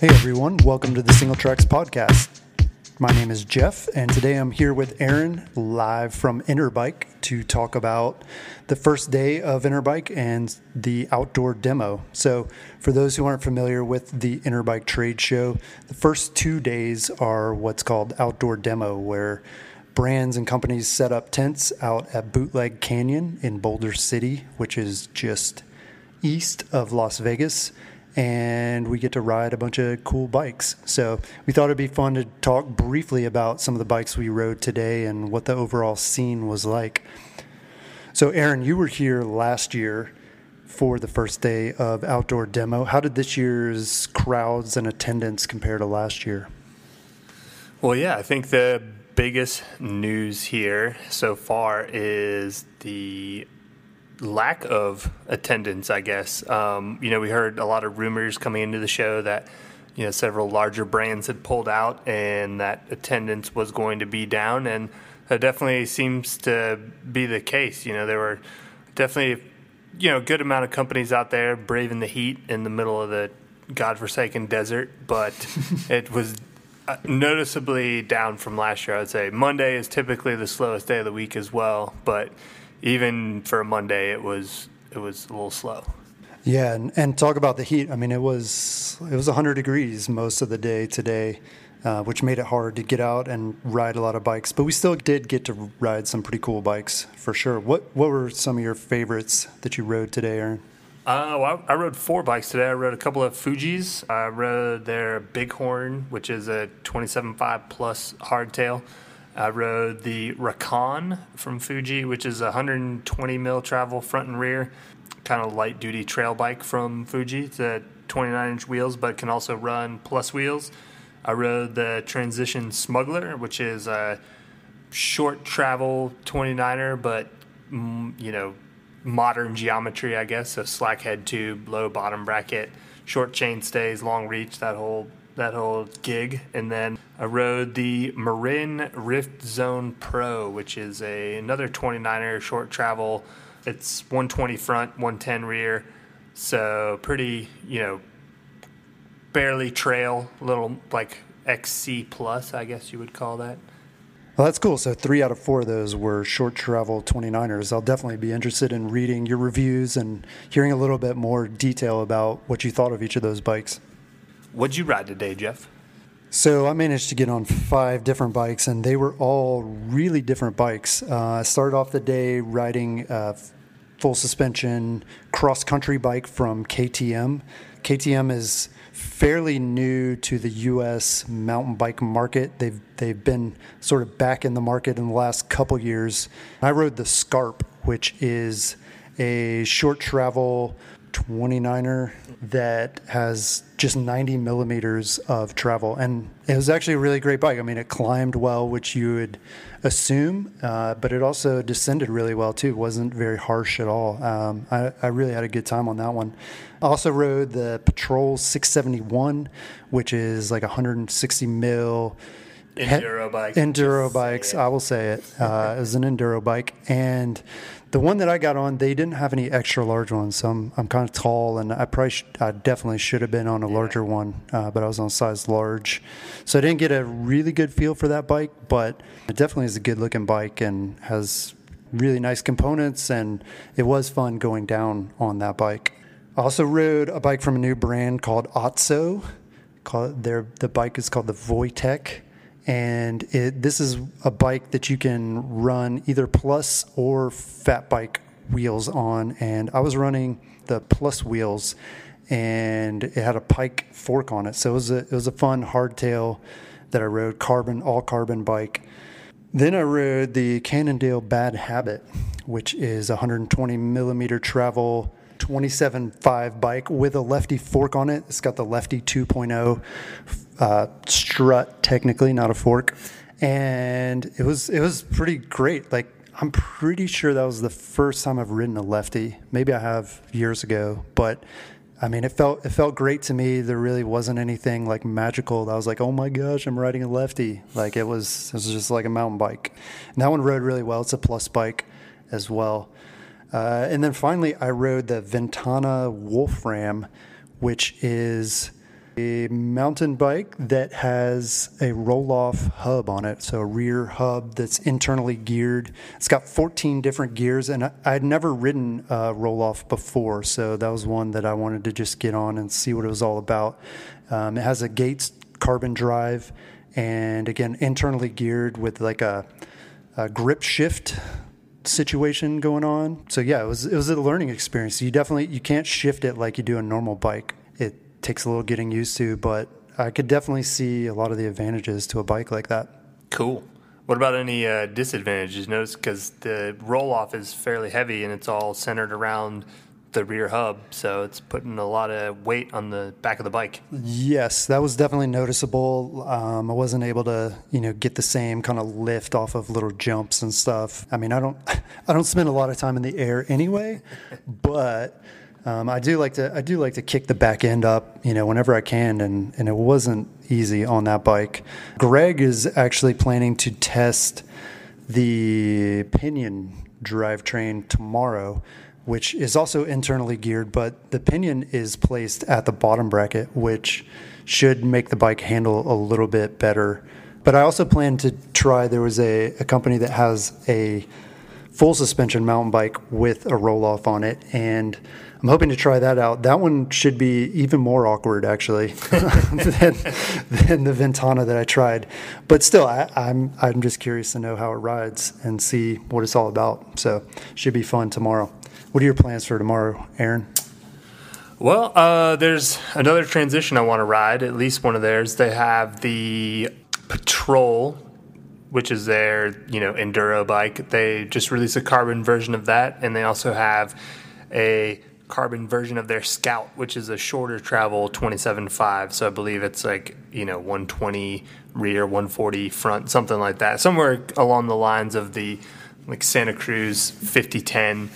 Hey everyone, welcome to the Singletracks Podcast. My name is Jeff, and today I'm here with Aaron live from Interbike to talk about the first day of Interbike and the outdoor demo. So, for those who aren't familiar with the Interbike trade show, the first two days are what's called outdoor demo, where brands and companies set up tents out at Bootleg Canyon in Boulder City, which is just east of Las Vegas and we get to ride a bunch of cool bikes. So we thought it'd be fun to talk briefly about some of the bikes we rode today and what the overall scene was like. So, Aaron, you were here last year for the first day of outdoor demo. How did this year's crowds and attendance compare to last year? Well, yeah, I think the biggest news here so far is the lack of attendance, I guess. Um, you know, we heard a lot of rumors coming into the show that you know several larger brands had pulled out and that attendance was going to be down, and that definitely seems to be the case. You know, there were definitely you know a good amount of companies out there braving the heat in the middle of the godforsaken desert, but it was uh, noticeably down from last year. I'd say Monday is typically the slowest day of the week as well, but even for a Monday, it was it was a little slow. Yeah, and, and talk about the heat. I mean, it was it was 100 degrees most of the day today, uh, which made it hard to get out and ride a lot of bikes. But we still did get to ride some pretty cool bikes for sure. What what were some of your favorites that you rode today, Aaron? Uh, well, I, I rode four bikes today. I rode a couple of Fuji's. I rode their Bighorn, which is a 27.5 plus hardtail. I rode the Rakan from Fuji, which is a 120 mil travel front and rear, kind of light duty trail bike from Fuji. It's a 29 inch wheels, but can also run plus wheels. I rode the Transition Smuggler, which is a short travel 29er, but mm, you know modern geometry, I guess. So slack head tube, low bottom bracket, short chain stays, long reach. That whole that whole gig. And then I rode the Marin Rift Zone Pro, which is a another 29er short travel. It's 120 front, 110 rear. So pretty, you know, barely trail, little like XC plus, I guess you would call that. Well, that's cool. So three out of four of those were short travel 29ers. I'll definitely be interested in reading your reviews and hearing a little bit more detail about what you thought of each of those bikes. What'd you ride today, Jeff? So I managed to get on five different bikes, and they were all really different bikes. Uh, I started off the day riding a full suspension cross country bike from KTM. KTM is fairly new to the U.S. mountain bike market. They've they've been sort of back in the market in the last couple years. I rode the Scarp, which is a short travel 29er that has just 90 millimeters of travel. And it was actually a really great bike. I mean, it climbed well, which you would assume, uh, but it also descended really well too. It wasn't very harsh at all. Um, I, I, really had a good time on that one. I also rode the Patrol 671, which is like 160 mil. Enduro bike. Enduro bikes, I will say it. Uh, it was an enduro bike. And the one that I got on, they didn't have any extra large ones. So I'm, I'm kind of tall, and I probably, sh- I definitely should have been on a yeah. larger one, uh, but I was on size large, so I didn't get a really good feel for that bike. But it definitely is a good looking bike and has really nice components, and it was fun going down on that bike. I also rode a bike from a new brand called Otso. Called their the bike is called the Voytech and it, this is a bike that you can run either plus or fat bike wheels on. And i was running the plus wheels and it had a pike fork on it. So it was a, it was a fun hardtail that i rode carbon all carbon bike. Then i rode the cannondale bad habit which is 120 millimeter travel 27.5 bike with a lefty fork on it. It's got the lefty 2.0 uh, strut, technically, not a fork. And it was it was pretty great. Like I'm pretty sure that was the first time I've ridden a lefty. Maybe I have years ago, but I mean, it felt it felt great to me. There really wasn't anything like magical. I was like, oh my gosh, I'm riding a lefty. Like it was it was just like a mountain bike. And that one rode really well. It's a plus bike as well. Uh, and then finally, I rode the Ventana Wolfram, which is a mountain bike that has a Rohloff hub on it. So, a rear hub that's internally geared. It's got 14 different gears, and I, I'd never ridden a Rohloff before. So, that was one that I wanted to just get on and see what it was all about. Um, it has a Gates carbon drive, and again, internally geared with like a, a grip shift situation going on. So yeah, it was it was a learning experience. You definitely you can't shift it like you do a normal bike. It takes a little getting used to, but I could definitely see a lot of the advantages to a bike like that. Cool. What about any uh, disadvantages? Notice because the Rohloff is fairly heavy and it's all centered around the rear hub, so it's putting a lot of weight on the back of the bike. Yes, that was definitely noticeable. Um, I wasn't able to, you know, get the same kind of lift off of little jumps and stuff. I mean, I don't, I don't spend a lot of time in the air anyway, but um, I do like to, I do like to kick the back end up, you know, whenever I can, and and it wasn't easy on that bike. Greg is actually planning to test the pinion drivetrain tomorrow which is also internally geared, but the pinion is placed at the bottom bracket, which should make the bike handle a little bit better. But I also plan to try, there was a, a company that has a full suspension mountain bike with a Rohloff on it, and I'm hoping to try that out. That one should be even more awkward, actually, than, than the Ventana that I tried. But still, I, I'm I'm just curious to know how it rides and see what it's all about. So, should be fun tomorrow. What are your plans for tomorrow, Aaron? Well, uh, there's another transition I want to ride, at least one of theirs. They have the Patrol, which is their you know enduro bike. They just released a carbon version of that, and they also have a carbon version of their Scout, which is a shorter travel 27.5. So I believe it's like you know 120 rear, 140 front, something like that, somewhere along the lines of the like Santa Cruz 5010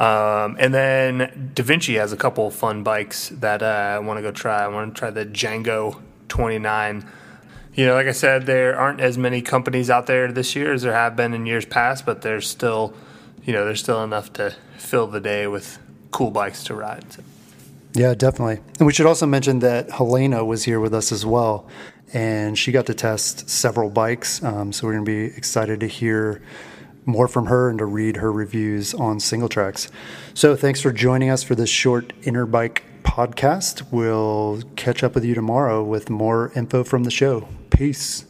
um, and then Devinci has a couple of fun bikes that uh, I want to go try. I want to try the Django 29. You know, like I said, there aren't as many companies out there this year as there have been in years past, but there's still, you know, there's still enough to fill the day with cool bikes to ride. So. Yeah, definitely. And we should also mention that Helena was here with us as well, and she got to test several bikes. Um, so we're going to be excited to hear more from her and to read her reviews on Singletracks. So thanks for joining us for this short Interbike podcast. We'll catch up with you tomorrow with more info from the show. Peace.